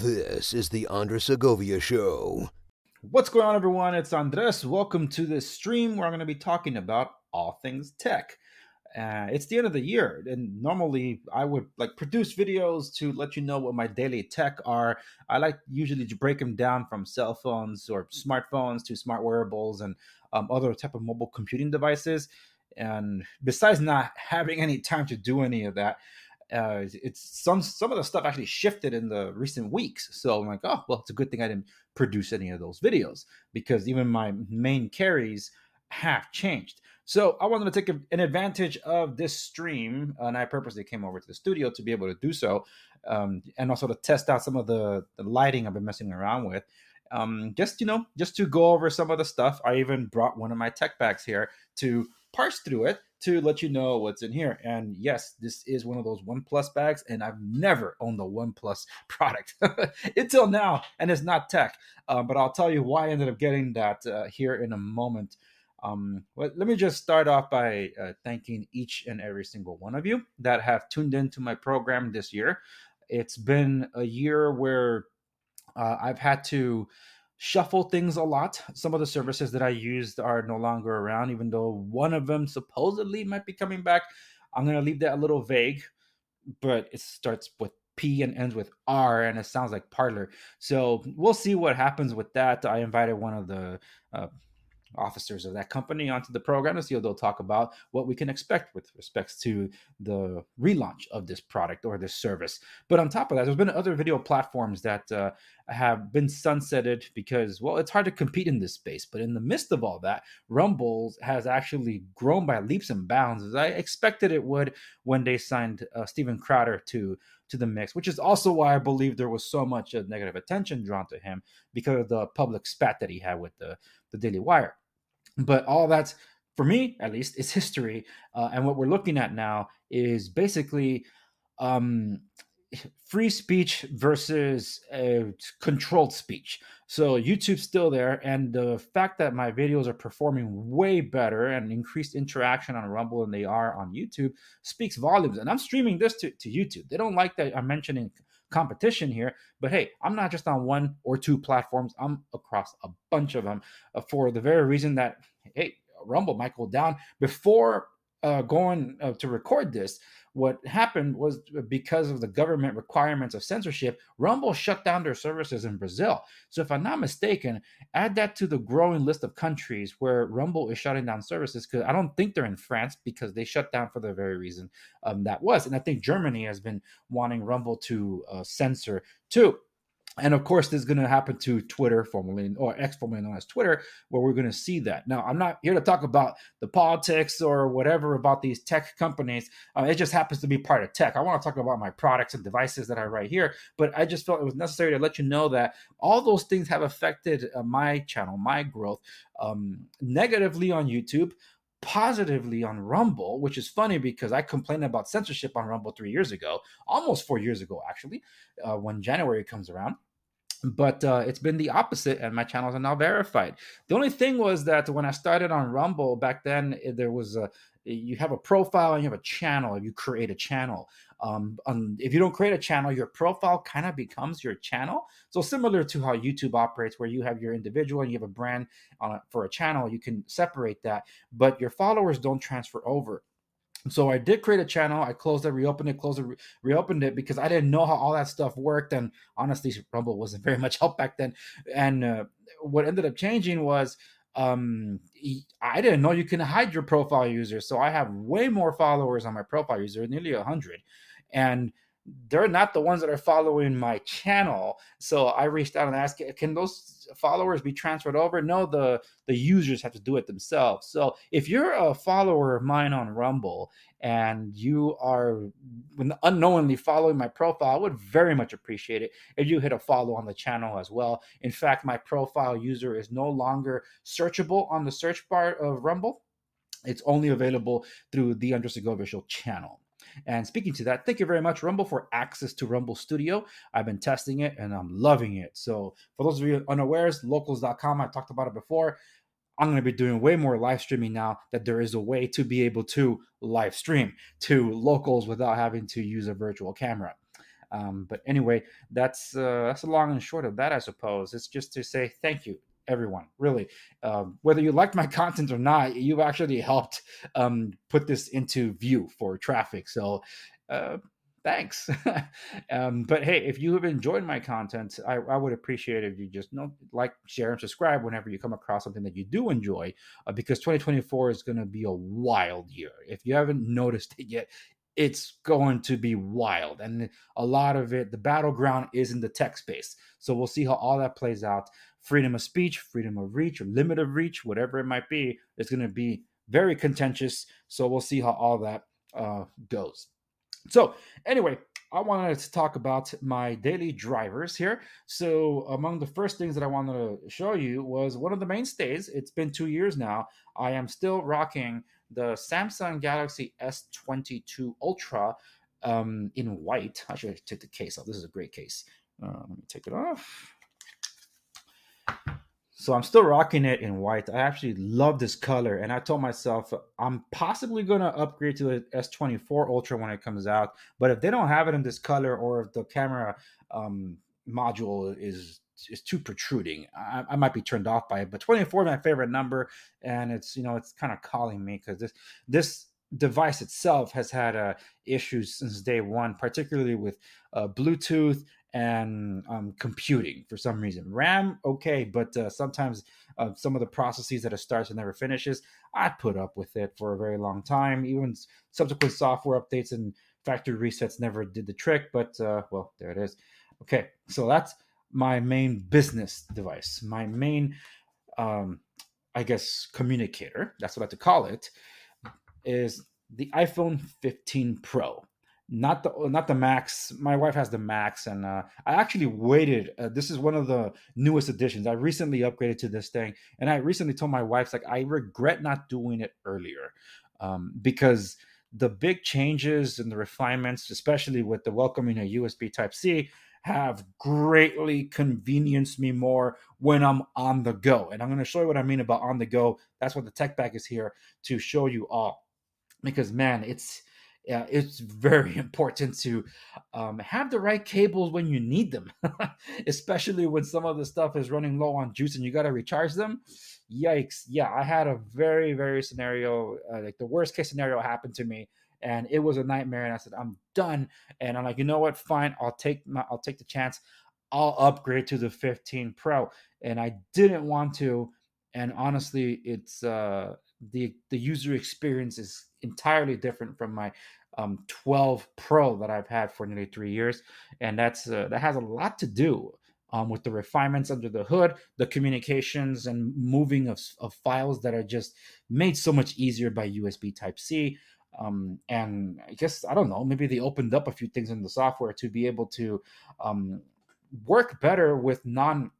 This is the Andres Segovia Show. What's going on, everyone? It's Andres. Welcome to this stream where I'm going to be talking about all things tech. Uh, it's the end of the year, and normally I would like produce videos to let you know what my daily tech are. I like usually to break them down from cell phones or smartphones to smart wearables and um, other type of mobile computing devices. And besides not having any time to do any of that, uh, it's some some of the stuff actually shifted in the recent weeks. So I'm like, oh well, it's a good thing I didn't produce any of those videos because even my main carries have changed. So I wanted to take an advantage of this stream, and I purposely came over to the studio to be able to do so, um, and also to test out some of the, the lighting I've been messing around with. Um, just you know, just to go over some of the stuff. I even brought one of my tech bags here to parse through it to let you know what's in here. And yes, this is one of those OnePlus bags, and I've never owned a OnePlus product until now, and it's not tech. Uh, but I'll tell you why I ended up getting that uh, here in a moment. Um, let me just start off by uh, thanking each and every single one of you that have tuned into my program this year. It's been a year where uh, I've had to shuffle things a lot. Some of the services that I used are no longer around, even though one of them supposedly might be coming back. I'm going to leave that a little vague, but it starts with P and ends with R, and it sounds like parlor. So we'll see what happens with that. I invited one of the uh, officers of that company onto the program to see if they'll talk about what we can expect with respects to the relaunch of this product or this service. But on top of that, there's been other video platforms that uh, have been sunsetted because, well, it's hard to compete in this space. But in the midst of all that, Rumble has actually grown by leaps and bounds, as I expected it would when they signed uh, Steven Crowder to to the mix, which is also why I believe there was so much uh, negative attention drawn to him because of the public spat that he had with the the Daily Wire. But all that's, for me at least, is history. Uh, and what we're looking at now is basically um, free speech versus uh, controlled speech. So YouTube's still there, and the fact that my videos are performing way better and increased interaction on Rumble than they are on YouTube speaks volumes. And I'm streaming this to, to YouTube. They don't like that I'm mentioning competition here. But hey, I'm not just on one or two platforms, I'm across a bunch of them uh, for the very reason that, hey, Rumble might go down. Before uh, going uh, to record this, what happened was because of the government requirements of censorship, Rumble shut down their services in Brazil. So, if I'm not mistaken, add that to the growing list of countries where Rumble is shutting down services. Because I don't think they're in France because they shut down for the very reason um, that was. And I think Germany has been wanting Rumble to uh, censor too and of course, this is going to happen to Twitter, formerly or X, formerly known as Twitter, where we're going to see that. Now, I'm not here to talk about the politics or whatever about these tech companies. Uh, it just happens to be part of tech. I want to talk about my products and devices that I write here, but I just felt it was necessary to let you know that all those things have affected uh, my channel, my growth, um, negatively on YouTube positively on Rumble, which is funny because I complained about censorship on Rumble three years ago, almost four years ago, actually, uh, when January comes around. But uh, it's been the opposite, and my channels are now verified. The only thing was that when I started on Rumble back then, eh, there was a you have a profile and you have a channel. You create a channel, um, um, if you don't create a channel, your profile kind of becomes your channel. So similar to how YouTube operates, where you have your individual and you have a brand on a, for a channel, you can separate that, but your followers don't transfer over. So I did create a channel. I closed it, reopened it, closed it, re- reopened it because I didn't know how all that stuff worked. And honestly, Rumble wasn't very much help back then. And uh, what ended up changing was um i didn't know you can hide your profile user so i have way more followers on my profile user nearly 100 and they're not the ones that are following my channel. So I reached out and asked, can those followers be transferred over? No, the the users have to do it themselves. So if you're a follower of mine on Rumble and you are unknowingly following my profile, I would very much appreciate it if you hit a follow on the channel as well. In fact, my profile user is no longer searchable on the search bar of Rumble. It's only available through the Andres Segovia channel. And speaking to that, thank you very much, Rumble, for access to Rumble Studio. I've been testing it and I'm loving it. So, for those of you unawares, locals.com, I talked about it before. I'm going to be doing way more live streaming now that there is a way to be able to live stream to locals without having to use a virtual camera. Um, but anyway, that's uh, that's a long and short of that, I suppose. It's just to say thank you everyone really. Um, whether you like my content or not you've actually helped um, put this into view for traffic. So uh, thanks. Um, but hey if you have enjoyed my content I, I, would appreciate if you just know like share and subscribe whenever you come across something that you do enjoy uh, because 2024 is going to be a wild year. If you haven't noticed it yet it's going to be wild and a lot of it the battleground is in the tech space. So we'll see how all that plays out freedom of speech freedom of reach or limit of reach whatever it might be is going to be very contentious so we'll see how all that uh, goes so, anyway, I wanted to talk about my daily drivers here. So, among the first things that I wanted to show you was one of the mainstays. It's been two years now. I am still rocking the Samsung Galaxy S22 Ultra um, in white. I should take the case off. This is a great case. Uh, let me take it off. So I'm still rocking it in white. I actually love this color, and I told myself I'm possibly gonna upgrade to the S24 Ultra when it comes out. But if they don't have it in this color, or if the camera um, module is is too protruding, I, I, might be turned off by it. But 24 is my favorite number, and it's you know it's kind of calling me because this this device itself has had uh, issues since day one, particularly with uh, Bluetooth and um, computing for some reason. RAM, okay, but uh, sometimes uh, some of the processes that it starts and never finishes, I put up with it for a very long time. Even subsequent software updates and factory resets never did the trick, but uh, well, there it is. Okay, so that's my main business device, my main, um, I guess, communicator. That's what I like to call it. Is the iPhone 15 Pro not the not the max. My wife has the max and uh, i actually waited uh, this is one of the newest editions i recently upgraded to this thing and i recently told my wife like i regret not doing it earlier. Um, because the big changes and the refinements especially with the welcoming a usb type c have greatly convenienced me more when i'm on the go. And i'm going to show you what i mean about on the go. That's what the tech bag is here to show you all. Because man it's yeah, it's very important to um, have the right cables when you need them, especially when some of the stuff is running low on juice and you got to recharge them. Yikes! Yeah, I had a very, very scenario uh, like the worst case scenario happened to me, and it was a nightmare. And I said, I'm done. And I'm like, you know what? Fine, I'll take my, I'll take the chance. I'll upgrade to the 15 Pro, and I didn't want to. And honestly, it's uh, the the user experience is entirely different from my um, 12 Pro that I've had for nearly three years, and that's uh, that has a lot to do um, with the refinements under the hood, the communications and moving of, of files that are just made so much easier by USB Type C. Um, and I guess I don't know, maybe they opened up a few things in the software to be able to um, work better with non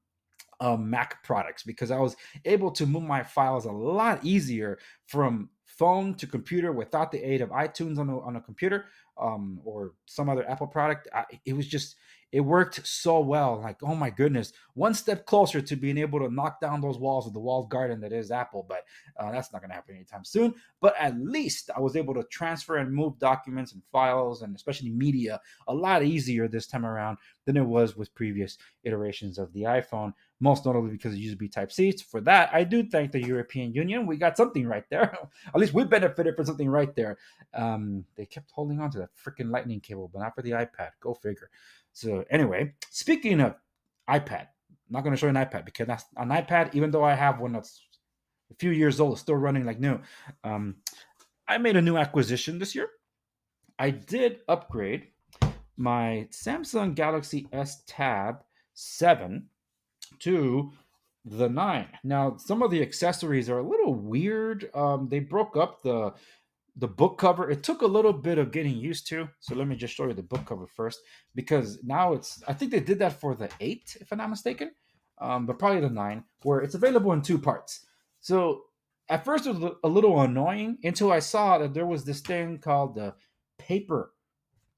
Mac products because I was able to move my files a lot easier from phone to computer without the aid of iTunes on a, on a computer um, or some other Apple product. I, it was just it worked so well. Like, oh my goodness, one step closer to being able to knock down those walls of the walled garden that is Apple. But uh, that's not going to happen anytime soon. But at least I was able to transfer and move documents and files and especially media a lot easier this time around than it was with previous iterations of the iPhone. Most notably because of USB Type C. For that, I do thank the European Union. We got something right there. at least we benefited from something right there. Um, they kept holding on to that freaking lightning cable, but not for the iPad. Go figure. So anyway, speaking of iPad, I'm not going to show you an iPad because that's an iPad, even though I have one that's a few years old, still running like new. Um, I made a new acquisition this year. I did upgrade my Samsung Galaxy S Tab 7 to the 9. Now, some of the accessories are a little weird. Um, they broke up the the book cover. It took a little bit of getting used to. So let me just show you the book cover first because now it's i think they did that for the 8 if i'm not mistaken. Um, but probably the 9 where it's available in two parts. So at first it was a little annoying until i saw that there was this thing called the paper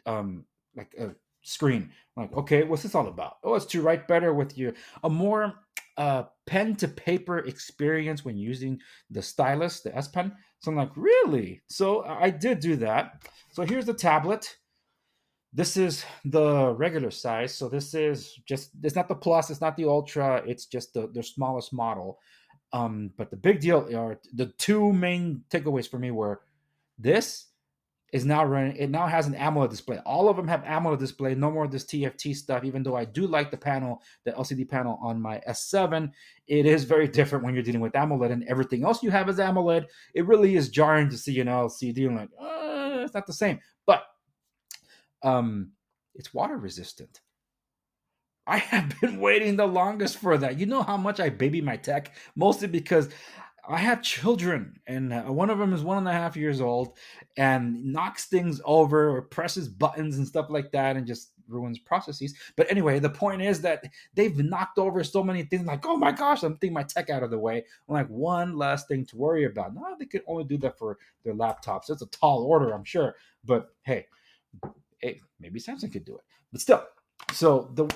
um like a screen like okay what's this all about oh it's to write better with your a more uh pen to paper experience when using the stylus the s pen so I'm like, really? So I did do that. So here's the tablet. this is the regular size. So this is just it's not the plus, it's not the ultra, it's just the, the smallest model. Um, but the big deal are the two main takeaways for me were this is now running it now has an AMOLED display. All of them have AMOLED display, no more of this TFT stuff, even though I do like the panel, the LCD panel on my S7. It is very different when you're dealing with AMOLED and everything else you have is AMOLED. It really is jarring to see an LCD and like, uh, it's not the same. But um, it's water resistant. I have been waiting the longest for that. You know how much I baby my tech, mostly because I have children, and uh, one of them is one and a half years old and knocks things over or presses buttons and stuff like that and just ruins processes. But anyway, the point is that they've knocked over so many things like, oh my gosh, I'm taking my tech out of the way. I'm like, one last thing to worry about. No, they can only do that for their laptops. It's a tall order, I'm sure. But hey, hey, maybe Samsung could do it. But still, so the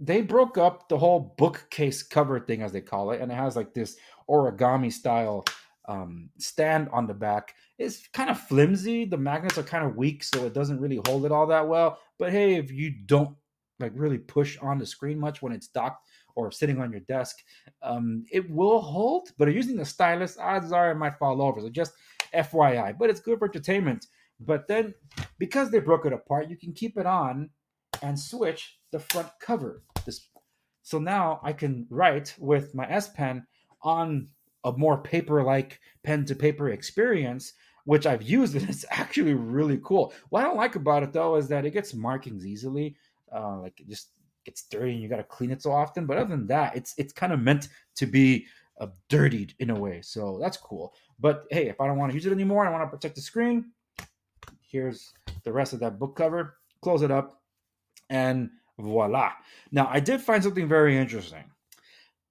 they broke up the whole bookcase cover thing, as they call it, and it has like this origami style um, stand on the back. It's kind of flimsy. The magnets are kind of weak, so it doesn't really hold it all that well. But hey, if you don't like really push on the screen much when it's docked or sitting on your desk, um, it will hold. But using the stylus, odds are it might fall over. So just FYI. But it's good for entertainment. But then, because they broke it apart, you can keep it on and switch the front cover. This, so now I can write with my S Pen on a more paper-like pen-to-paper experience, which I've used, and it's actually really cool. What I don't like about it though is that it gets markings easily. Uh, like it just gets dirty, and you got to clean it so often. But other than that, it's it's kind of meant to be uh, dirtied in a way, so that's cool. But hey, if I don't want to use it anymore, I want to protect the screen. Here's the rest of that book cover. Close it up, and voila. Now, I did find something very interesting.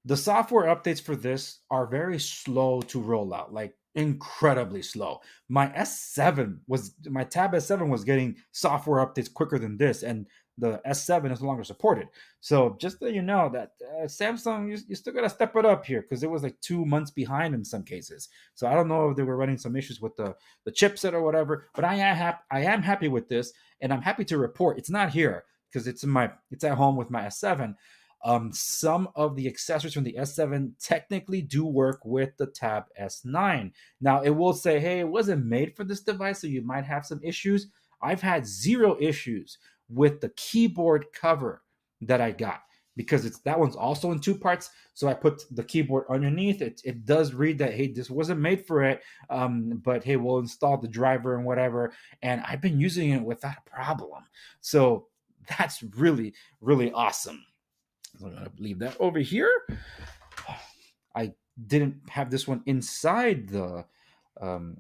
The software updates for this are very slow to roll out, like incredibly slow. My S7 was my Tab S7 was getting software updates quicker than this, and the S7 is no longer supported. So just so you know that uh, Samsung, you, you still got to step it up here because it was like two months behind in some cases. So I don't know if they were running some issues with the the chipset or whatever. But I am happy. I am happy with this, and I'm happy to report it's not here because it's in my it's at home with my S7. Um, some of the accessories from the S7 technically do work with the Tab S9. Now it will say, hey, it wasn't made for this device, so you might have some issues. I've had zero issues with the keyboard cover that I got because it's that one's also in two parts. So I put the keyboard underneath. It it does read that hey, this wasn't made for it, um, but hey, we'll install the driver and whatever. And I've been using it without a problem. So that's really, really awesome. I'm going to leave that over here. I didn't have this one inside the um,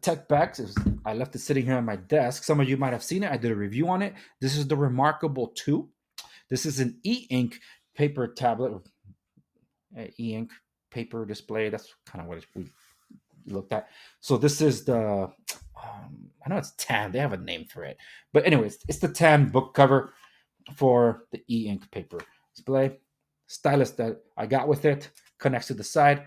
tech bags. I left it sitting here on my desk. Some of you might have seen it. I did a review on it. This is the Remarkable 2. This is an e-ink paper tablet, e-ink paper display. That's kind of what we looked at. So this is the um, I know it's tan. They have a name for it, but anyways, it's the tan book cover for the e-ink paper display. Stylus that I got with it connects to the side.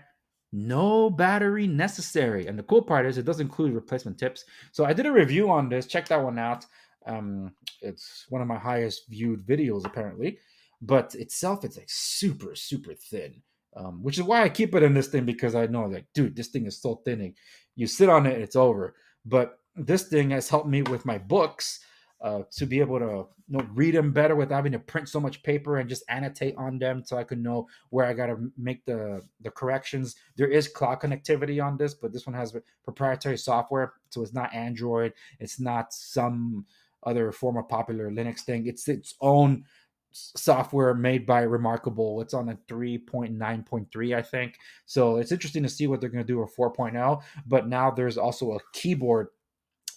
No battery necessary. And the cool part is it does include replacement tips. So I did a review on this. Check that one out. Um, it's one of my highest viewed videos apparently, but itself it's like super super thin. Um, which is why I keep it in this thing because I know like, dude, this thing is so thin. You sit on it, it's over. But this thing has helped me with my books uh, to be able to you know, read them better without having to print so much paper and just annotate on them so I can know where I got to make the the corrections. There is cloud connectivity on this, but this one has proprietary software, so it's not Android. It's not some other form of popular Linux thing. It's its own software made by Remarkable. It's on a 3.9.3, I think. So it's interesting to see what they're going to do with 4.0. But now there's also a keyboard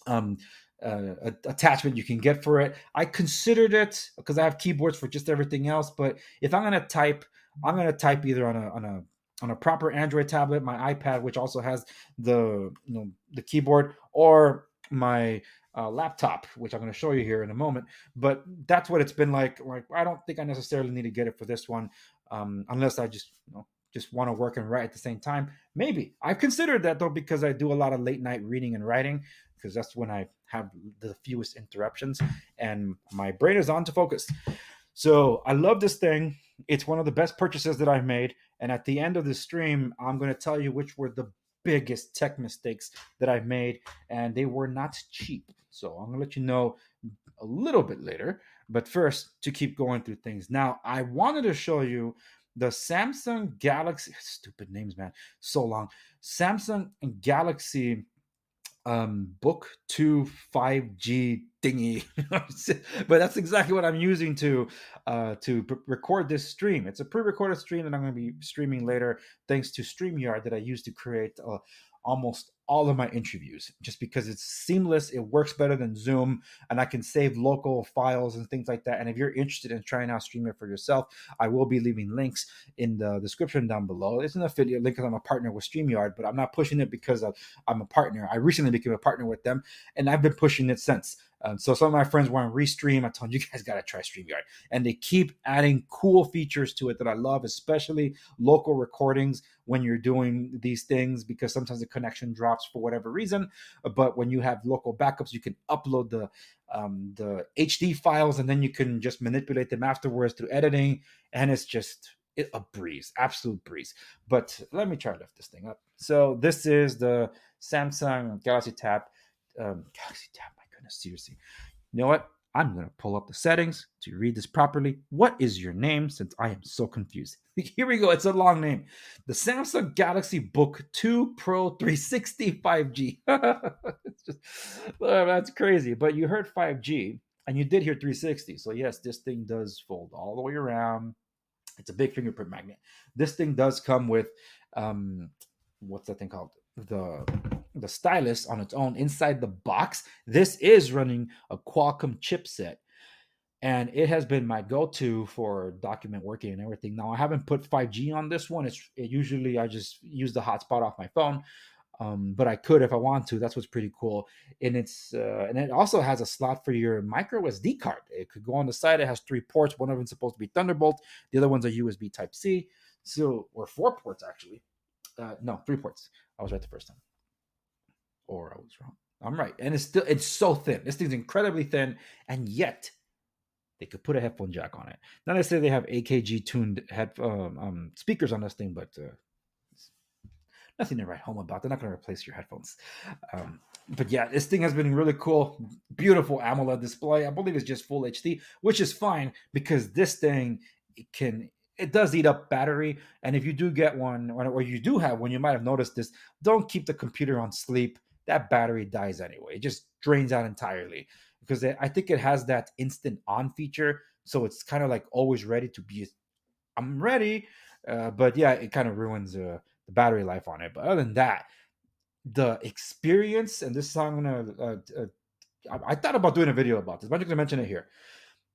um, uh, attachment you can get for it. I considered it because I have keyboards for just everything else. But if I'm going to type, I'm going to type either on a on a on a proper Android tablet, my iPad, which also has the you know the keyboard, or my uh, laptop, which I'm going to show you here in a moment. But that's what it's been like. Like I don't think I necessarily need to get it for this one, um, unless I just you know just want to work and write at the same time. Maybe I've considered that though because I do a lot of late night reading and writing. because that's when I have the fewest interruptions and my brain is on to focus. So I love this thing. It's one of the best purchases that I've made. And at the end of the stream, I'm going to tell you which were the biggest tech mistakes that I've made, and they were not cheap. So I'm to let you know a little bit later. But first, to keep going through things. Now, I wanted to show you the Samsung Galaxy, stupid names, man, so long. Samsung Galaxy um, Book 2 5G thingy. but that's exactly what I'm using to uh, to record this stream. It's a pre-recorded stream that I'm going to be streaming later, thanks to Streamyard that I use to create uh, almost all of my interviews just because it's seamless it works better than zoom and i can save local files and things like that and if you're interested in trying out StreamYard for yourself i will be leaving links in the description down below. It's an affiliate link because i'm a partner with streamyard but i'm not pushing it because i'm a partner. I recently became a partner with them and i've been pushing it since um, so some of my friends want to restream. I told you guys got to try StreamYard. And they keep adding cool features to it that I love, especially local recordings when you're doing these things because sometimes the connection drops for whatever reason. But when you have local backups, you can upload the um, the HD files and then you can just manipulate them afterwards through editing. And it's just a breeze, absolute breeze. But let me try to lift this thing up. So this is the Samsung Galaxy Tab. Um, Galaxy Tab seriously. You know what? I'm going to pull up the settings to read this properly. What is your name? Since I am so confused. Here we go. It's a long name. The Samsung Galaxy Book 2 Pro 360 5G. it's just, oh, that's crazy. But you heard 5G and you did hear 360. So, yes, this thing does fold all the way around. It's a big fingerprint magnet. This thing does come with, um, what's that thing called? The the stylus on its own inside the box. This is running a Qualcomm chipset, and it has been my go-to for document working and everything. Now I haven't put 5G on this one. It's it usually I just use the hotspot off my phone, um, but I could if I want to. That's what's pretty cool. And it's uh, and it also has a slot for your micro SD card. It could go on the side. It has three ports. One of them's supposed to be Thunderbolt. The other one's a USB Type C. So or four ports actually. Uh, no, three ports. I was right the first time or I was wrong. I'm right. And it's still it's so thin. This thing's incredibly thin, and yet they could put a headphone jack on it. Not necessarily they have AKG tuned head um, um, speakers on this thing, but uh, nothing to write home about. They're not going to replace your headphones. Um, but yeah, this thing has been really cool. Beautiful AMOLED display. I believe it's just full HD, which is fine because this thing it can it does eat up battery. And if you do get one, or you do have one, you might have noticed this. Don't keep the computer on sleep that battery dies anyway. It just drains out entirely because I think it has that instant on feature. So it's kind of like always ready to be, I'm ready. Uh, but yeah, it kind of ruins uh, the battery life on it. But other than that, the experience, and this to, uh, uh, I, I thought about doing a video about this, but I'm just going to mention it here.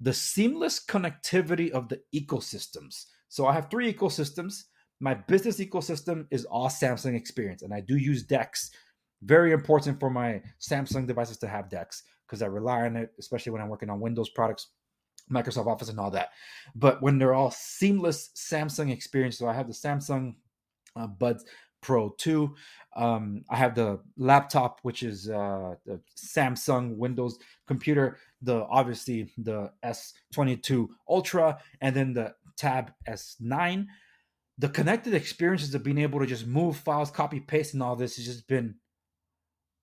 The seamless connectivity of the ecosystems. So I have three ecosystems. My business ecosystem is all Samsung experience, and I do use DeX very important for my Samsung devices to have DeX because I rely on it, especially when I'm working on Windows products, Microsoft Office, and all that. But when they're all seamless Samsung experience, so I have the Samsung uh, Buds Pro 2. Um, I have the laptop, which is uh, the Samsung Windows computer, the obviously the S22 Ultra, and then the Tab S9. The connected experiences of being able to just move files, copy, paste, and all this has just been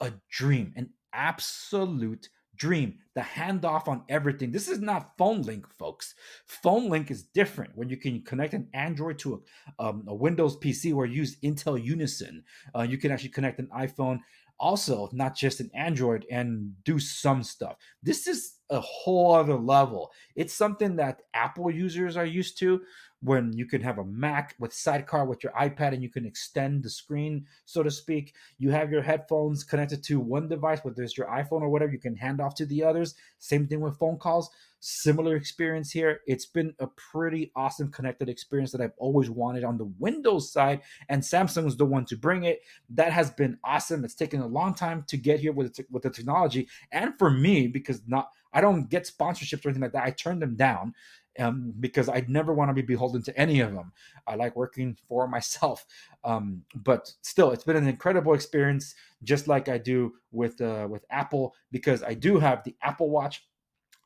a dream, an absolute dream. The handoff on everything. This is not phone link, folks. Phone link is different when you can connect an Android to a, um, a Windows PC or use Intel Unison. Uh, you can actually connect an iPhone, also not just an Android, and do some stuff. This is a whole other level. It's something that Apple users are used to when you can have a Mac with Sidecar with your iPad and you can extend the screen, so to speak. You have your headphones connected to one device, whether it's your iPhone or whatever, you can hand off to the others. Same thing with phone calls. Similar experience here. It's been a pretty awesome connected experience that I've always wanted on the Windows side, and Samsung Samsung's the one to bring it. That has been awesome. It's taken a long time to get here with with the technology, and for me because not I don't get sponsorships or anything like that. I turn them down um, because I never want to be beholden to any of them. I like working for myself, um, but still, it's been an incredible experience, just like I do with uh, with Apple, because I do have the Apple Watch.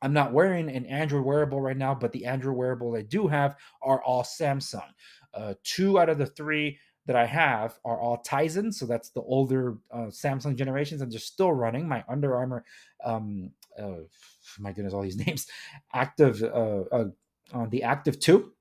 I'm not wearing an Android wearable right now, but the Android wearables I do have are all Samsung. Uh, two out of the three that I have are all Tizen, so that's the older uh, Samsung generations, and they're still running. My Under Armour, um, uh, my goodness, all these names, active, uh, uh, uh, the Active Two.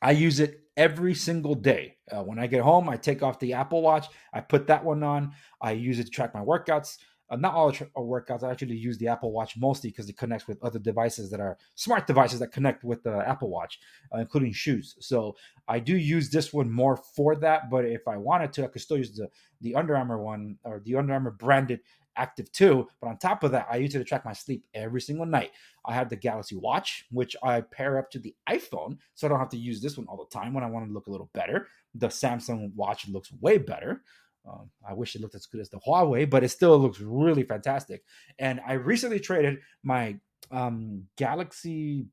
I use it every single day. Uh, when I get home, I take off the Apple Watch, I put that one on. I use it to track my workouts uh, not all tra- uh, workouts. I actually use the Apple Watch mostly because it connects with other devices that are smart devices that connect with the Apple Watch, uh, including shoes. So I do use this one more for that. But if I wanted to, I could still use the the Under Armour one or the Under Armour branded Active 2. But on top of that, I use it to track my sleep every single night. I have the Galaxy Watch, which I pair up to the iPhone, so I don't have to use this one all the time when I want to look a little better. The Samsung Watch looks way better. Um, I wish it looked as good as the Huawei, but it still looks really fantastic. And I recently traded my um, Galaxy,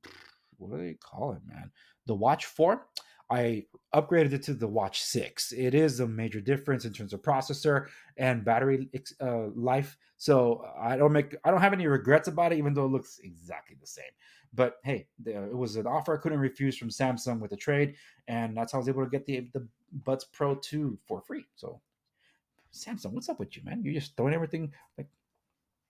what do they call it, man? The Watch 4. I upgraded it to the Watch 6. It is a major difference in terms of processor and battery uh, life. So I don't make I don't have any regrets about it, even though it looks exactly the same. But hey, it was an offer I couldn't refuse from Samsung with a trade, and that's how I was able to get the the Buds Pro 2 for free. So Samsung, what's up with you, man? You're just throwing everything like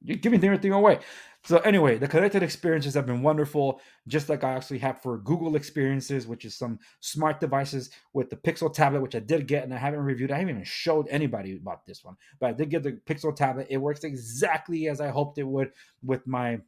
you're giving everything away. So anyway, the connected experiences have been wonderful, just like I actually have for Google experiences, which is some smart devices with the Pixel tablet, which I did get and I haven't reviewed. I haven't even showed anybody about this one, but I did get the Pixel tablet. It works exactly as I hoped it would with my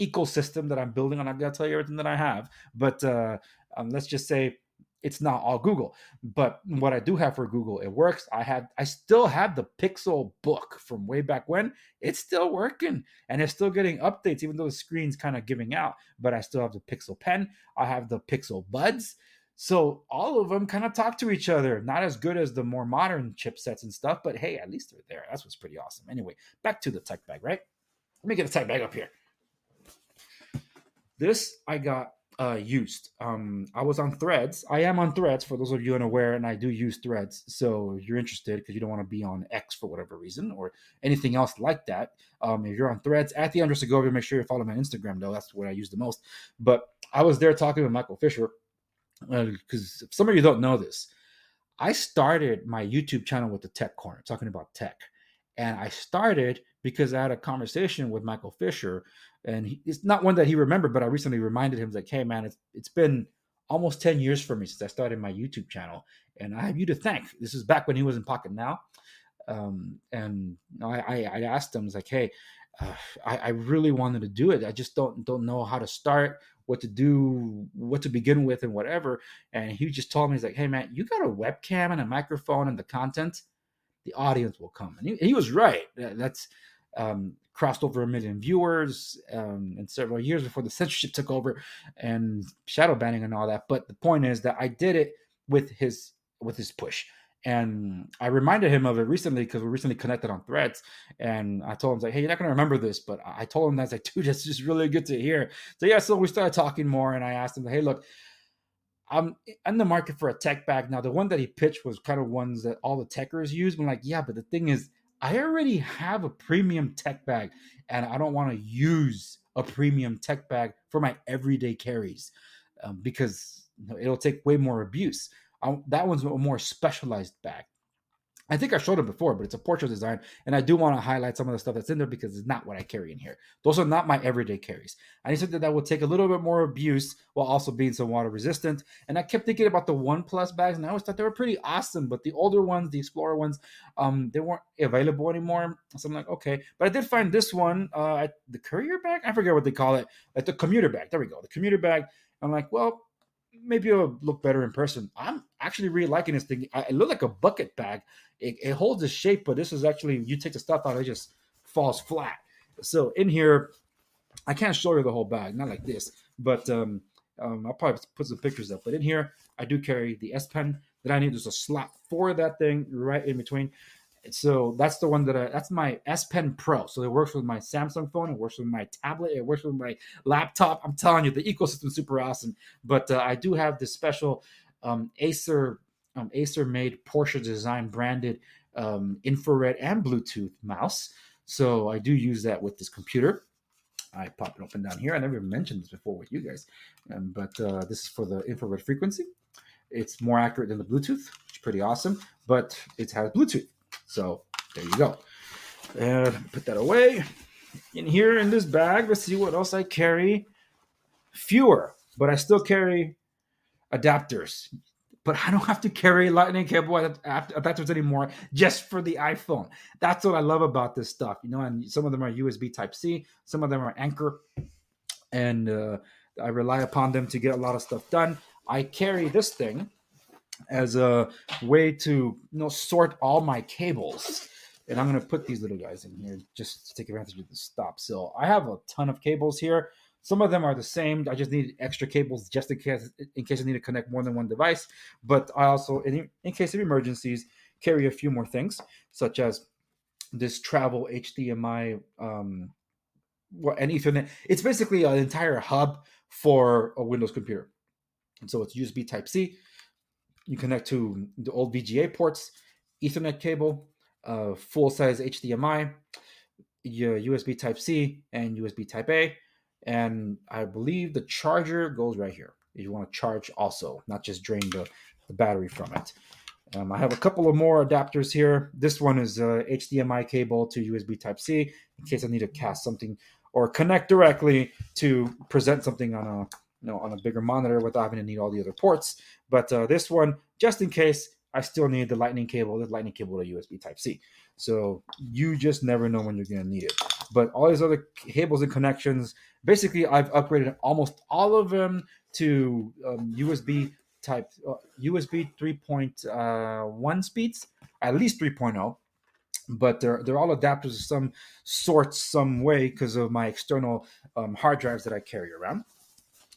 ecosystem that I'm building. On. I'm gonna tell you everything that I have, but uh, um, let's just say it's not all Google. But mm. what I do have for Google, it works. I had I still have the Pixel book from way back when. It's still working and it's still getting updates, even though the screen's kind of giving out. But I still have the Pixel pen. I have the Pixel buds. So all of them kind of talk to each other. Not as good as the more modern chipsets and stuff, but hey, at least they're there. That's what's pretty awesome. Anyway, back to the tech bag, right? Let me get the tech bag up here. This I got uh, used. Um, I was on Threads. I am on Threads for those of you unaware, and I do use Threads. So if you're interested, because you don't want to be on X for whatever reason or anything else like that, um, if you're on Threads at the Segovia, make sure you follow on Instagram though. That's what I use the most. But I was there talking with Michael Fisher because uh, some of you don't know this. I started my YouTube channel with the Tech Corner, talking about tech, and I started because I had a conversation with Michael Fisher and he, it's not one that he remembered, but I recently reminded him like, "Hey, man, it's it's been almost ten years for me since I started my YouTube channel, and I have you to thank. This is back when he was in Pocketnow, um, and I, I, I asked him, I like, "Hey, uh, I, I really wanted to do it. I just don't don't know how to start." what to do, what to begin with, and whatever. And he just told me, he's like, hey, man, you got a webcam and a microphone and the content, the audience will come. And he, he was right. That's um, crossed over a million viewers um, in several years before the censorship took over and shadow banning and all that. But the point is that I did it with his with his push. And I reminded him of it recently because we recently connected on threads. And I told him, like, hey, you're not going to remember this. But I told him, that's like, dude, that's just really good to hear. So, yeah, so we started talking more. And I asked him, hey, look, I'm in the market for a tech bag. Now, the one that he pitched was kind of ones that all the techers use. I'm like, yeah, but the thing is, I already have a premium tech bag and I don't want to use a premium tech bag for my everyday carries um, because it'll take way more abuse. I, that one's a more specialized bag. I think I showed it before, but it's a portrait design, and I do want to highlight some of the stuff that's in there because it's not what I carry in here. Those are not my everyday carries. I need something that will take a little bit more abuse while also being some water resistant. And I kept thinking about the One Plus bags, and I always thought they were pretty awesome. But the older ones, the Explorer ones, um, they weren't available anymore. So I'm like, okay. But I did find this one, uh, the courier bag. I forget what they call it, like the commuter bag. There we go, the commuter bag. I'm like, well, maybe it'll look better in person. I'm actually really liking this thing. It looked like a bucket bag. It, it holds its shape, but this is actually you take the stuff out, it just falls flat. So in here, I can't show you the whole bag, not like this, but um, um, I'll probably put some pictures up. But in here, I do carry the S Pen that I need. There's a slot for that thing right in between. So that's the one that I, that's my S Pen Pro. So it works with my Samsung phone, it works with my tablet, it works with my laptop. I'm telling you, the ecosystem is super awesome. But uh, I do have this special um, Acer um, Acer made Porsche design branded um, infrared and Bluetooth mouse. So I do use that with this computer. I pop it open down here. I never mentioned this before with you guys, um, but uh, this is for the infrared frequency. It's more accurate than the Bluetooth, which is pretty awesome, but it has Bluetooth. So there you go. And put that away. In here in this bag, let's see what else I carry. Fewer, but I still carry adapters but I don't have to carry lightning cable adapters anymore just for the iPhone. That's what I love about this stuff, you know. And some of them are USB Type C, some of them are Anker. and uh, I rely upon them to get a lot of stuff done. I carry this thing as a way to you know sort all my cables. And I'm going to put these little guys in here just to take advantage of the stop. So I have a ton of cables here. Some of them are the same. I just need extra cables just in case in case I need to connect more than one device. But I also, in, in case of emergencies, carry a few more things, such as this travel HDMI um, and Ethernet. It's basically an entire hub for a Windows computer. And so it's USB Type C. You connect to the old VGA ports, Ethernet cable, uh, full size HDMI, your USB Type C, and USB Type A and I believe the charger goes right here. If you want to charge also, not just drain the, the battery from it. Um, I have a couple of more adapters here. This one is a HDMI cable to USB Type C in case I need to cast something or connect directly to present something on a you know on a bigger monitor without having to need all the other ports. But uh, this one, just in case, I still need the lightning cable, the lightning cable to USB Type C. So you just never know when you're going to need it. But all these other cables and connections, basically, I've upgraded almost all of them to um, USB type uh, USB 3.1 uh, speeds, at least 3.0. But they're they're all adapters of some sort, some way, because of my external um, hard drives that I carry around.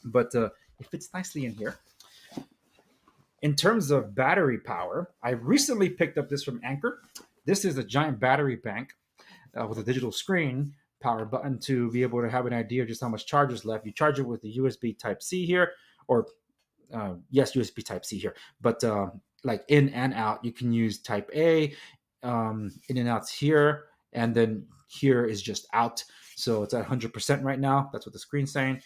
But uh, it fits nicely in here. In terms of battery power, I recently picked up this from Anker. This is a giant battery bank uh, with a digital screen power button to be able to have an idea of just how much charge is left. You charge it with the USB Type C here, or uh, yes, USB Type C here, but uh, like in and out, you can use Type A, um, in and outs here, and then here is just out. So it's at 100% right now. That's what the screen's saying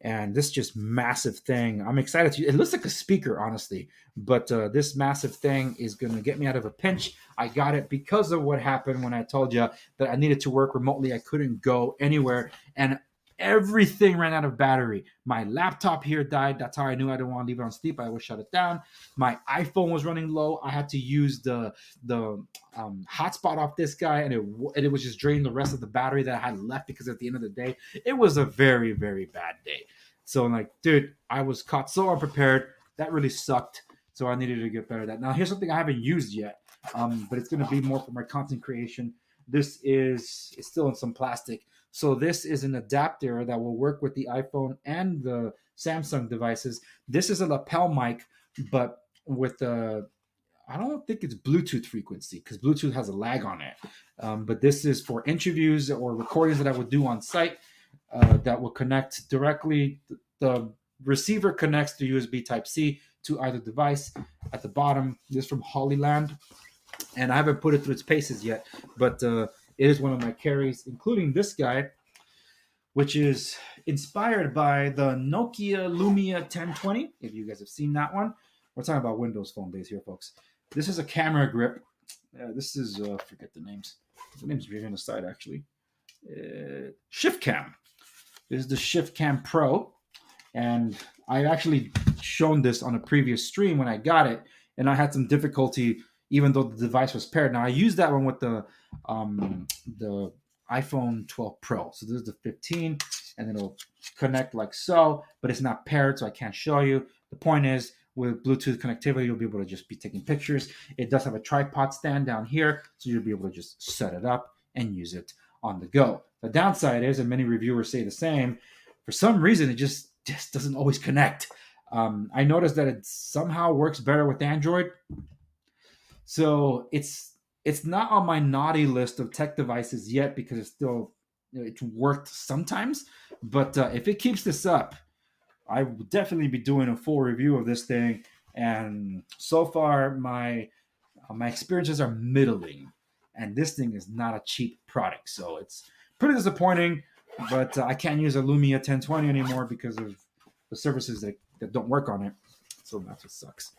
and this just massive thing. I'm excited to it looks like a speaker honestly but uh, this massive thing is going to get me out of a pinch. I got it because of what happened when i told you that i needed to work remotely. I couldn't go anywhere and everything ran out of battery. My laptop here died. That's how i knew i didn't want to leave it on sleep. I would shut it down. My iphone was running low. I had to use the the um, hotspot off this guy and it, and it was just draining the rest of the battery that i had left because at the end of the day it was a very very bad day. So i'm like dude i was caught so unprepared. That really sucked. So i needed to get better at that. Now here's something i haven't used yet um, but it's going to be more for my content creation. This is it's still in some plastic so this is an adapter that will work with the iPhone and the Samsung devices. This is a lapel mic, but with the I don't think it's Bluetooth frequency because Bluetooth has a lag on it. Um, but this is for interviews or recordings that I would do on site uh, that will connect directly. The receiver connects to USB Type C to either device. At the bottom, this from Hollyland, and I haven't put it through its paces yet, but uh, it is one of my carries, including this guy, which is inspired by the Nokia Lumia 1020. If you guys have seen that one, we're talking about Windows Phone base here, folks. This is a camera grip. Uh, this is uh, forget the names. The names are on the side actually. Uh, Shift Cam. This is the Shift Cam Pro, and I've actually shown this on a previous stream when I got it, and I had some difficulty even though the device was paired. Now I used that one with the um, the iPhone 12 Pro. So this is the 15, and it'll connect like so, but it's not paired, so I can't show you. The point is, with Bluetooth connectivity, you'll be able to just be taking pictures. It does have a tripod stand down here, so you'll be able to just set it up and use it on the go. The downside is, and many reviewers say the same, for some reason it just just doesn't always connect. Um, I noticed that it somehow works better with Android. So it's It's not on my naughty list of tech devices yet because it's still you know, it's worked sometimes. But uh, if it keeps this up, I will definitely be doing a full review of this thing. And so far, my uh, my experiences are middling, and this thing is not a cheap product. So it's pretty disappointing. But uh, I can't use a Lumia 1020 anymore because of the services that, that don't work on it. So that's what sucks.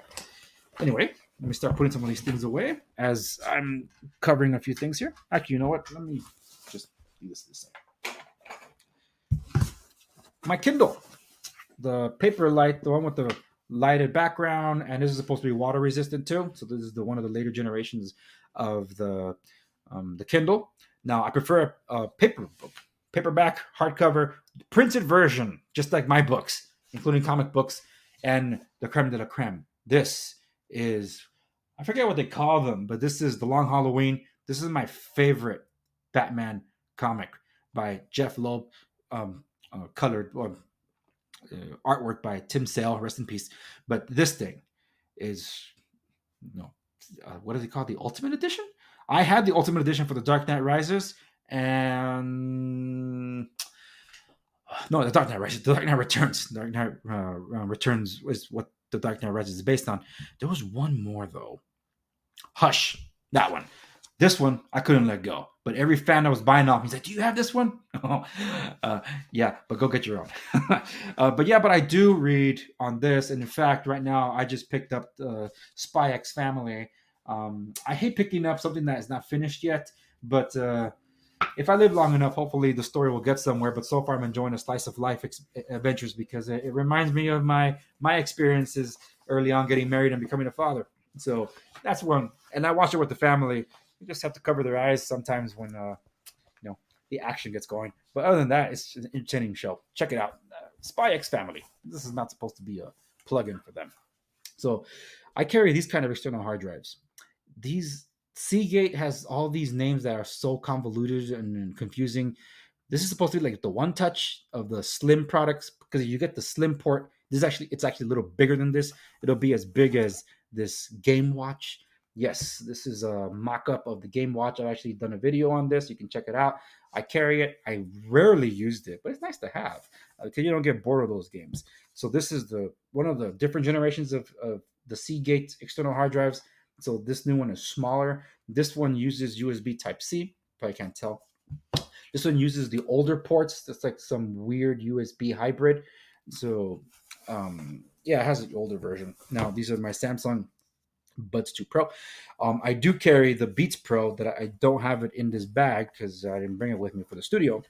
Anyway, let me start putting some of these things away as I'm covering a few things here. Actually, you know what? Let me just do this this side. My Kindle, the paper light, the one with the lighted background, and this is supposed to be water resistant too. So this is the one of the later generations of the um, the Kindle. Now I prefer a, a paper book, paperback, hardcover, printed version, just like my books, including comic books and the creme de la creme. This is I forget what they call them, but this is the Long Halloween. This is my favorite Batman comic by Jeph Loeb, um, uh, colored or uh, artwork by Tim Sale, rest in peace. But this thing is, know, uh, what is it called? The Ultimate Edition. I had the Ultimate Edition for the Dark Knight Rises, and no, the Dark Knight Rises, the Dark Knight Returns. Dark Knight uh, uh, Returns is what the Dark Knight Rises is based on. There was one more though. Hush, that one. This one I couldn't let go. But every fan that was buying off, he's like, "Do you have this one?" uh, yeah, but go get your own. uh, but yeah, but I do read on this, and in fact, right now I just picked up the Spy X Family. Um, I hate picking up something that is not finished yet, but uh, if I live long enough, hopefully the story will get somewhere. But so far, I'm enjoying a slice of life ex- adventures because it, it reminds me of my my experiences early on getting married and becoming a father. So that's one, and I watch it with the family you just have to cover their eyes sometimes when uh, you know the action gets going. But other than that, it's an entertaining show. Check it out. Uh, Spy X Family. This is not supposed to be a plug-in for them. So I carry these kind of external hard drives. These Seagate has all these names that are so convoluted and confusing. This is supposed to be like the one touch of the slim products because you get the slim port. This is actually it's actually a little bigger than this. It'll be as big as this Game Watch yes, this is a mock-up of the Game Watch. I've actually done a video on this. You can check it out. I carry it. I rarely used it, but it's nice to have because uh, you don't get bored of those games. So this is the one of the different generations of, of the Seagate external hard drives. So this new one is smaller. This one uses USB Type C. Probably can't tell. This one uses the older ports. That's like some weird USB hybrid. So um, yeah, it has the older version. Now these are my Samsung Buds 2 Pro. Um, I do carry the Beats Pro that I don't have it in this bag because I didn't bring it with me for the studio.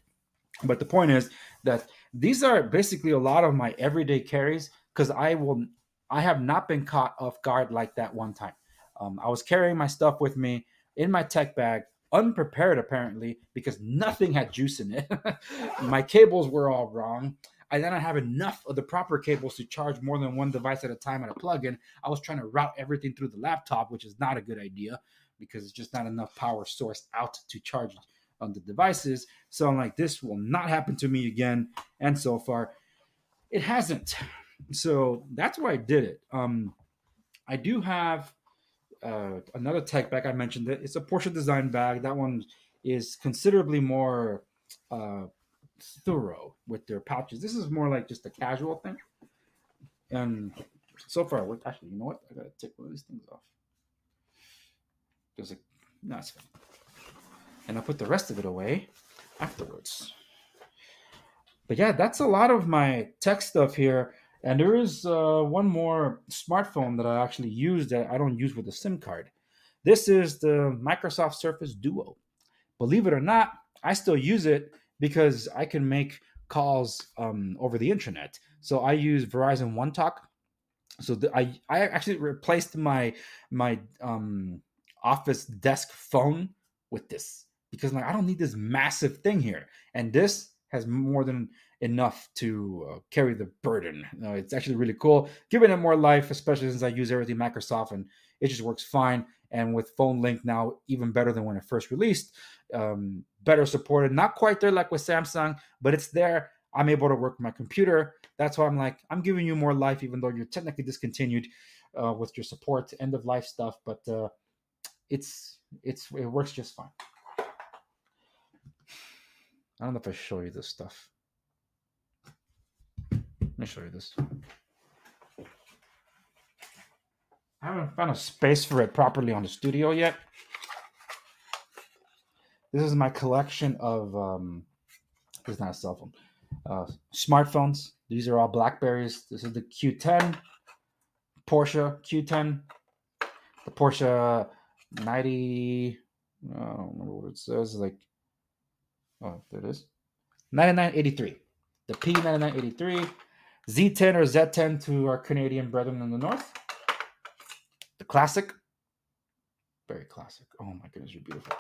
But the point is that these are basically a lot of my everyday carries because I will I have not been caught off guard like that one time. Um, I was carrying my stuff with me in my tech bag, unprepared apparently because nothing had juice in it. my cables were all wrong. I did not have enough of the proper cables to charge more than one device at a time at a plug-in. I was trying to route everything through the laptop, which is not a good idea because it's just not enough power source out to charge on the devices. So I'm like, this will not happen to me again. And so far, it hasn't. So that's why I did it. Um, I do have uh, another tech bag. I mentioned it. It's a Porsche design bag. That one is considerably more uh, thorough with their pouches. This is more like just a casual thing. And so far, we're actually, you know what? I gotta take one of these things off. There's a no, it's fine. And I'll put the rest of it away afterwards. But yeah, that's a lot of my tech stuff here. And there is uh, one more smartphone that I actually use that I don't use with a SIM card. This is the Microsoft Surface Duo. Believe it or not, I still use it because I can make calls um, over the internet. So I use Verizon One Talk. So the, I I actually replaced my my um, office desk phone with this because like I don't need this massive thing here, and this has more than enough to uh, carry the burden. Uh, it's actually really cool, giving it more life, especially since I use everything Microsoft and it just works fine. And with Phone Link now, even better than when it first released, um, better supported. Not quite there like with Samsung, but it's there. I'm able to work my computer. That's why I'm like, I'm giving you more life, even though you're technically discontinued uh, with your support, end of life stuff. But uh, it's it's it works just fine. I don't know if I show you this stuff. Let me show you this. I haven't found a space for it properly on the studio yet. This is my collection of um is not a cell phone. Uh smartphones. These are all Blackberries. This is the Q10, Porsche Q10, the Porsche 90 I don't remember what it says, like oh there it is. 9983. The P9983, Z10 or Z10 to our Canadian brethren in the north. Classic. Very classic. Oh my goodness, you're beautiful.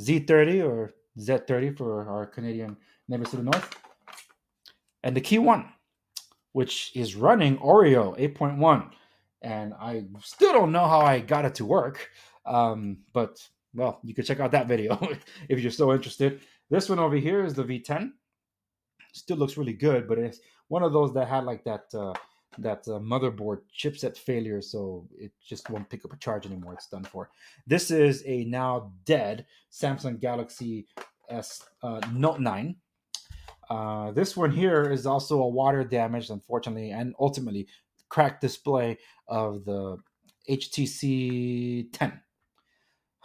Z30 or Z30 for our Canadian neighbors to the north. And the KEYone, which is running Oreo 8.1. And I still don't know how I got it to work. Um, but well, you can check out that video if you're so interested. This one over here is the V10. Still looks really good, but it's one of those that had like that uh, that uh, motherboard chipset failure, so it just won't pick up a charge anymore. It's done for. This is a now dead Samsung Galaxy S uh, Note 9. Uh, this one here is also a water damaged, unfortunately, and ultimately cracked display of the HTC 10.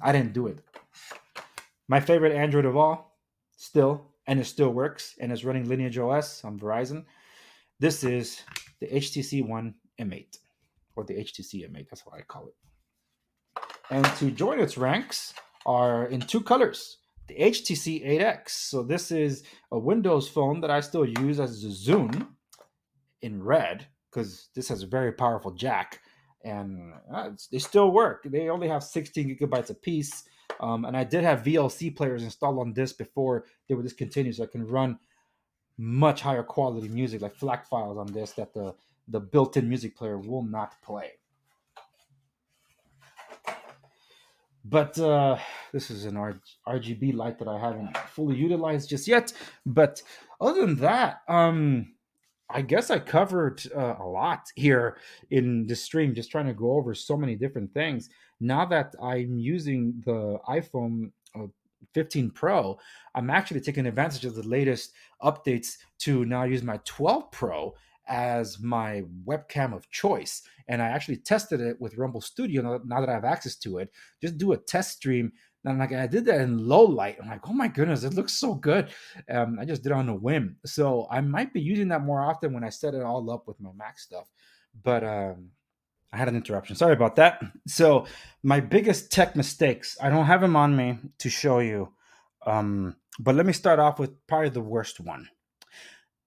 I didn't do it. My favorite Android of all, still, and it still works, and it's running Lineage OS on Verizon. This is the HTC One M8, or the HTC M8. That's what I call it. And to join its ranks are in two colors the HTC 8X. So this is a Windows phone that I still use as a Zune in red because this has a very powerful jack and uh, they still work. They only have 16 gigabytes a piece. Um, and I did have VLC players installed on this before they were discontinued, so I can run much higher quality music like FLAC files on this that the the built-in music player will not play. But uh, this is an R- RGB light that I haven't fully utilized just yet. But other than that, um, I guess I covered uh, a lot here in the stream, just trying to go over so many different things. Now that I'm using the iPhone uh, 15 Pro, I'm actually taking advantage of the latest updates to now use my 12 Pro as my webcam of choice. And I actually tested it with Rumble Studio now that I have access to it. Just do a test stream. And like I did that in low light. I'm like, oh my goodness, it looks so good. Um, I just did it on a whim. So I might be using that more often when I set it all up with my Mac stuff. But um, I had an interruption. Sorry about that. So my biggest tech mistakes, I don't have them on me to show you. Um, but let me start off with probably the worst one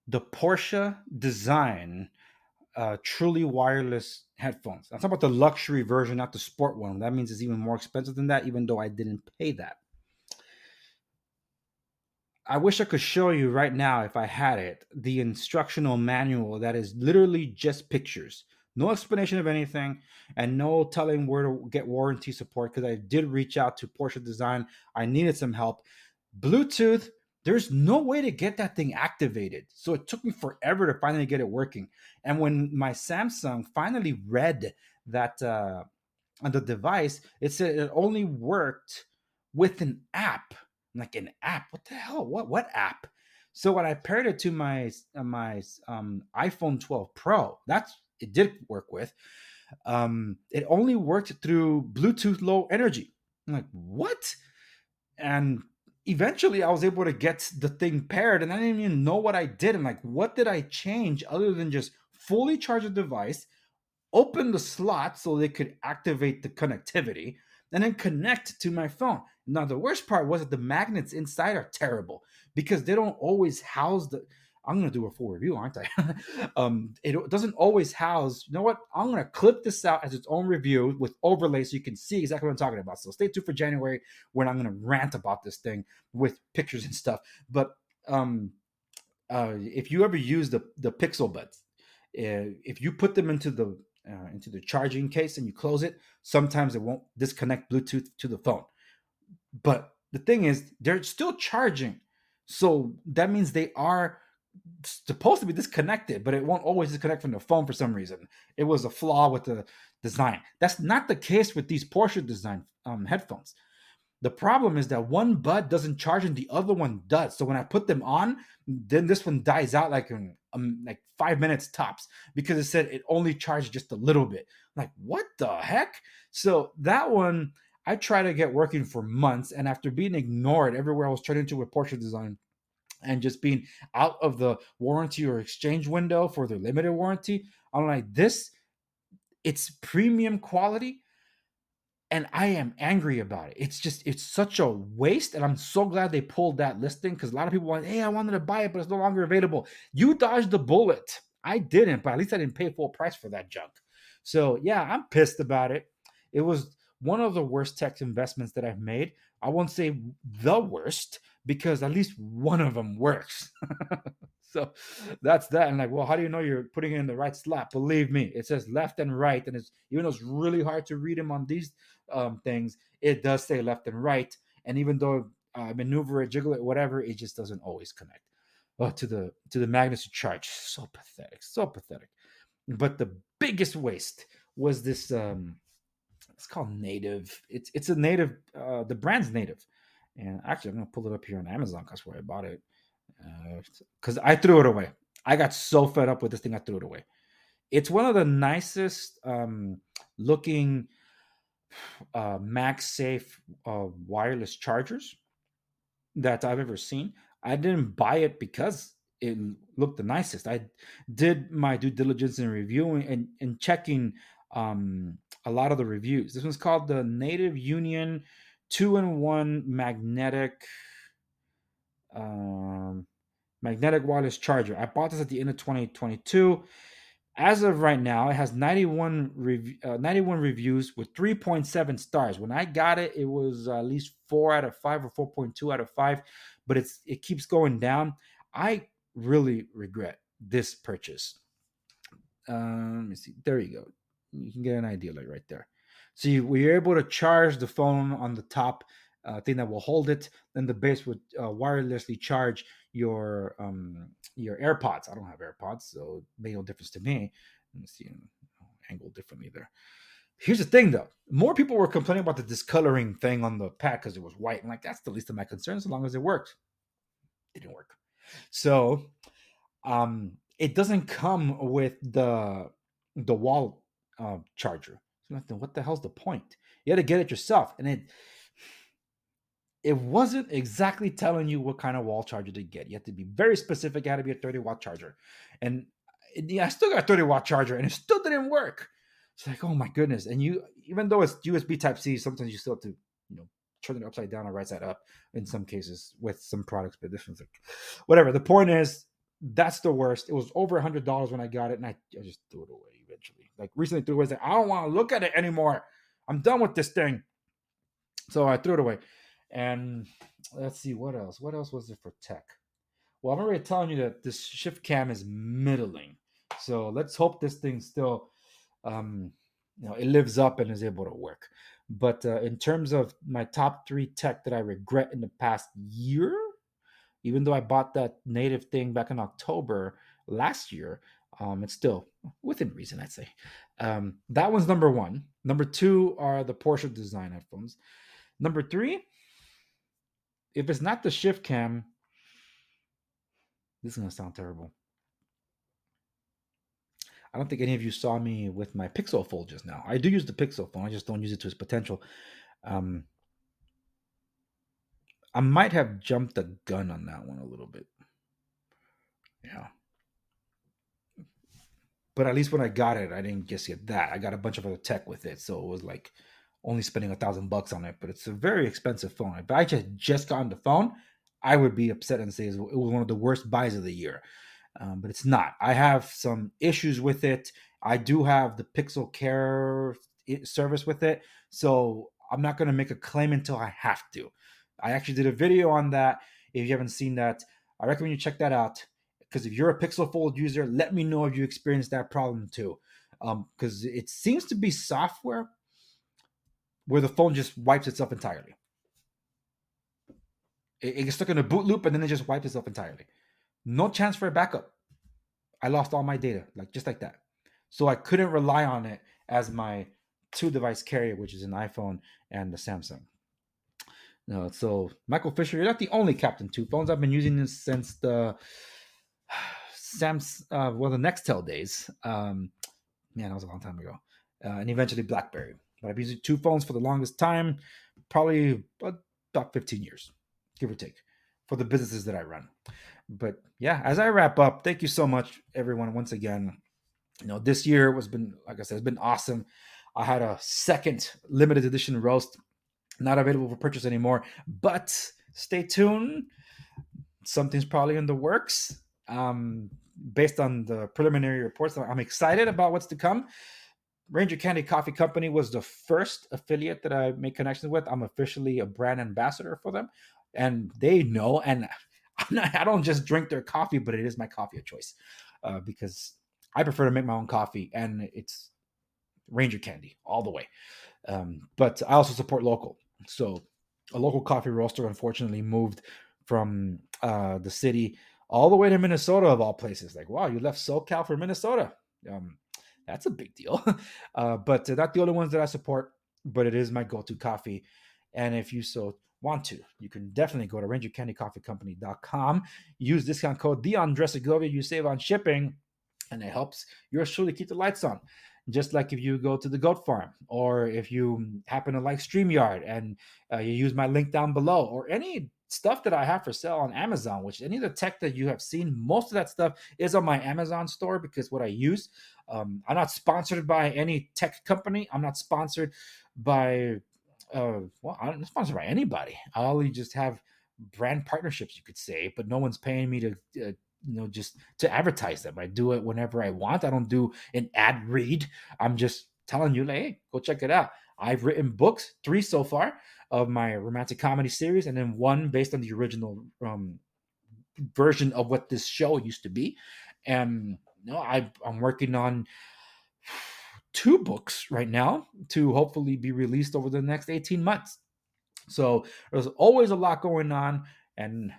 the Porsche design uh, truly wireless headphones. I'm talking about the luxury version, not the sport one. That means it's even more expensive than that, even though I didn't pay that. I wish I could show you right now, if I had it, the instructional manual that is literally just pictures. No explanation of anything and no telling where to get warranty support because I did reach out to Porsche Design. I needed some help. Bluetooth there's no way to get that thing activated. So it took me forever to finally get it working. And when my Samsung finally read that uh, on the device, it said it only worked with an app. Like an app? What the hell? What what app? So when I paired it to my uh, my um, iPhone 12 Pro, that's it did work with. Um, it only worked through Bluetooth Low Energy. I'm like, what? And eventually I was able to get the thing paired and I didn't even know what I did. And like, what did I change other than just fully charge the device, open the slot so they could activate the connectivity, and then connect to my phone. Now, the worst part was that the magnets inside are terrible because they don't always house the I'm gonna do a full review, aren't I? um, it doesn't always house. You know what? I'm gonna clip this out as its own review with overlay so you can see exactly what I'm talking about. So stay tuned for January when I'm gonna rant about this thing with pictures and stuff. But um, uh, if you ever use the the Pixel Buds, uh, if you put them into the uh, into the charging case and you close it, sometimes it won't disconnect Bluetooth to the phone. But the thing is, they're still charging, so that means they are supposed to be disconnected, but it won't always disconnect from the phone for some reason. It was a flaw with the design. That's not the case with these Porsche design um, headphones. The problem is that one bud doesn't charge and the other one does. So when I put them on, then this one dies out like in um, like five minutes tops because it said it only charged just a little bit. I'm like what the heck? So that one I tried to get working for months, and after being ignored everywhere I was turned into with Porsche design, and just being out of the warranty or exchange window for the limited warranty, I'm like this. It's premium quality and I am angry about it. It's just it's such a waste, and I'm so glad they pulled that listing because a lot of people want, hey, I wanted to buy it, but it's no longer available. You dodged the bullet. I didn't, but at least I didn't pay full price for that junk. So yeah, I'm pissed about it. It was one of the worst tech investments that I've made. I won't say the worst because at least one of them works. so that's that. And like, well, how do you know you're putting it in the right slot? Believe me, it says left and right, and it's even though it's really hard to read them on these um, things, it does say left and right. And even though I maneuver it, jiggle it, whatever, it just doesn't always connect uh, to the to the magnets to charge. So pathetic, so pathetic. But the biggest waste was this. Um, it's called Native. It's it's a native. Uh, the brand's Native, and actually, I'm gonna pull it up here on Amazon. That's where I bought it. Because uh, I threw it away. I got so fed up with this thing, I threw it away. It's one of the nicest um, looking uh, MagSafe uh, wireless chargers that I've ever seen. I didn't buy it because it looked the nicest. I did my due diligence in reviewing and, and checking um, a lot of the reviews. This one's called the Native Union two in one magnetic um, magnetic wireless charger. I bought this at the end of 2022. As of right now, it has 91 rev- uh, 91 reviews with 3.7 stars. When I got it, it was at least four out of five or 4.2 out of five, but it's it keeps going down. I really regret this purchase. Um, let me see. There you go. You can get an idea like right there. So you, we're able to charge the phone on the top uh, thing that will hold it. Then the base would uh, wirelessly charge your um, your AirPods. I don't have AirPods, so it made no difference to me. Let me see, angle differently there. Here's the thing, though. More people were complaining about the discoloring thing on the pack because it was white. And like, that's the least of my concerns, as long as it worked. It didn't work. So, um, it doesn't come with the the wall uh, charger. So nothing. what the hell's the point? You had to get it yourself, and it it wasn't exactly telling you what kind of wall charger to get. You had to be very specific. It had to be a 30 watt charger. And yeah, I still got a 30 watt charger and it still didn't work. It's like, oh my goodness. And you, even though it's USB type C, sometimes you still have to, you know, turn it upside down or right side up in some cases with some products, but this one's like, whatever. The point is, that's the worst. It was over a hundred dollars when I got it, and I, I just threw it away eventually. Like recently threw it away. I don't want to look at it anymore. I'm done with this thing. So I threw it away. And let's see what else. What else was there for tech? Well, I'm already telling you that this ShiftCam is middling. So let's hope this thing still, um, you know, it lives up and is able to work. But uh, in terms of my top three tech that I regret in the past year, even though I bought that native thing back in October last year, um, it's still within reason, I'd say. Um, that one's number one. Number two are the Porsche design headphones. Number three, if it's not the ShiftCam, this is gonna sound terrible. I don't think any of you saw me with my Pixel Fold just now. I do use the Pixel phone, I just don't use it to its potential. Um, I might have jumped the gun on that one a little bit. Yeah. But at least when I got it, I didn't just get that. I got a bunch of other tech with it. So it was like only spending a thousand bucks on it, but it's a very expensive phone. If I just just gotten the phone, I would be upset and say it was one of the worst buys of the year. Um, but it's not. I have some issues with it. I do have the Pixel Care service with it, so I'm not going to make a claim until I have to. I actually did a video on that. If you haven't seen that, I recommend you check that out. Because if you're a Pixel Fold user, let me know if you experienced that problem too. Because um, it seems to be software where the phone just wipes itself entirely. It, it gets stuck in a boot loop and then it just wipes itself entirely. no chance for a backup. I lost all my data, like just like that. So I couldn't rely on it as my two device carrier, which is an iPhone and the Samsung. No, so Michael Fisher, you're not the only Captain Two phones. I've been using this since the Sam's uh, well the Nextel days. Um, man, that was a long time ago. Uh, and eventually BlackBerry. But I've used two phones for the longest time, probably about 15 years, give or take, for the businesses that I run. But yeah, as I wrap up, thank you so much, everyone, once again. You know, this year was been, like I said, it's been awesome. I had a second limited edition roast, not available for purchase anymore. But stay tuned. Something's probably in the works. Um, based on the preliminary reports, I'm excited about what's to come. Ranger Candy Coffee Company was the first affiliate that I made connections with. I'm officially a brand ambassador for them, and they know. And not, i don't just drink their coffee, but it is my coffee of choice uh, because I prefer to make my own coffee, and it's Ranger Candy all the way. Um, but I also support local. So a local coffee roaster unfortunately moved from uh, the city all the way to Minnesota of all places. Like, wow, you left SoCal for Minnesota. Um, that's a big deal. uh, but uh, not the only ones that I support, but it is my go-to coffee. And if you so want to, you can definitely go to rangercandycoffeecompany.com. Use discount code the You save on shipping, and it helps yours truly keep the lights on just like if you go to the goat farm or if you happen to like StreamYard and uh, you use my link down below or any stuff that I have for sale on Amazon, which any of the tech that you have seen, most of that stuff is on my Amazon store because what I use. Um, I'm not sponsored by any tech company. I'm not sponsored by, uh, well, I'm not sponsored by anybody. I only just have brand partnerships, you could say, but no one's paying me to uh, you know just to advertise them i do it whenever i want i don't do an ad read i'm just telling you like hey go check it out i've written books three so far of my romantic comedy series and then one based on the original um, version of what this show used to be. And you know I, i'm working on two books right now to hopefully be released over the next 18 months. So there's always a lot going on and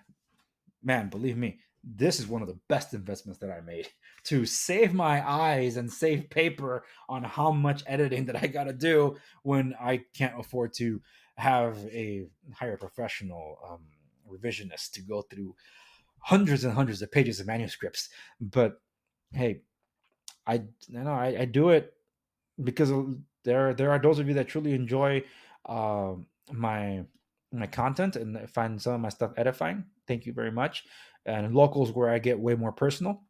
man believe me this is one of the best investments that I made to save my eyes and save paper on how much editing that I got to do when I can't afford to have a hire professional um, revisionist to go through hundreds and hundreds of pages of manuscripts. But hey, I you know I, I do it because there there are those of you that truly enjoy uh, my my content and find some of my stuff edifying. Thank you very much and locals where I get way more personal.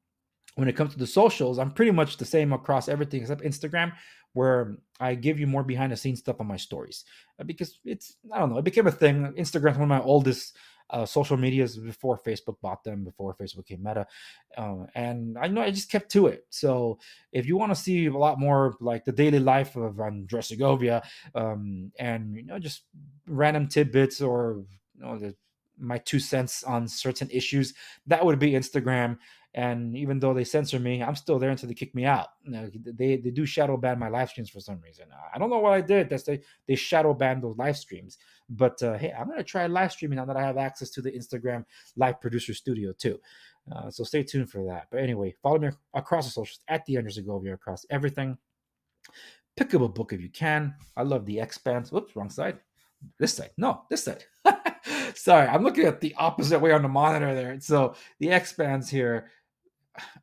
When it comes to the socials, I'm pretty much the same across everything except Instagram, where I give you more behind the scenes stuff on my stories uh, because it's I don't know it became a thing. Instagram's one of my oldest uh, social medias before Facebook bought them, before Facebook came Meta, uh, and I know I just kept to it. So if you want to see a lot more like the daily life of Andres Segovia, um, and you know just random tidbits or you know the my two cents on certain issues, that would be Instagram. And even though they censor me, I'm still there until they kick me out. You know, they they do shadow ban my live streams for some reason. I don't know what I did. That's they they shadow ban those live streams. But uh, hey, I'm gonna try live streaming now that I have access to the Instagram live producer studio too. Uh, so stay tuned for that. But anyway, follow me across the socials at the Andres Segovia across everything. Pick up a book if you can. I love the Expanse. Whoops, wrong side. This side. No, this side. Sorry, I'm looking at the opposite way on the monitor there. So the Expanse here.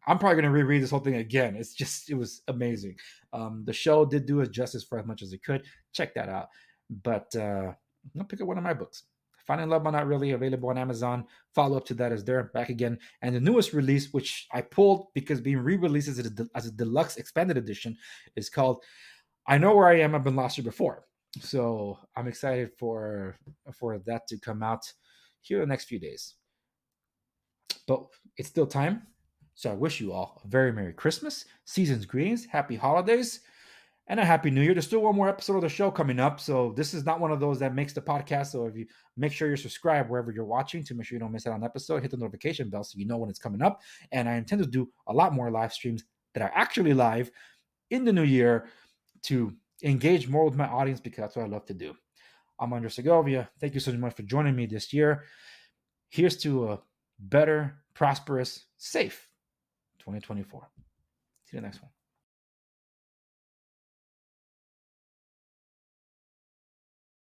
I'm probably going to reread this whole thing again. It's just, it was amazing. Um, the show did do it justice for as much as it could. Check that out. But uh, I'll pick up one of my books. Finding Love but Not Really available on Amazon. Follow up to that is there, back again. And the newest release, which I pulled because being re released as a, as a deluxe expanded edition, is called I Know Where I Am. I've Been Lost Here Before so i'm excited for for that to come out here in the next few days but it's still time so i wish you all a very merry christmas season's greetings happy holidays and a happy new year there's still one more episode of the show coming up so this is not one of those that makes the podcast so if you make sure you're subscribed wherever you're watching to make sure you don't miss out on an episode hit the notification bell so you know when it's coming up and i intend to do a lot more live streams that are actually live in the new year to engage more with my audience because that's what I love to do. I'm Andres Segovia. Thank you so much for joining me this year. Here's to a better, prosperous, safe 2024. See you next one.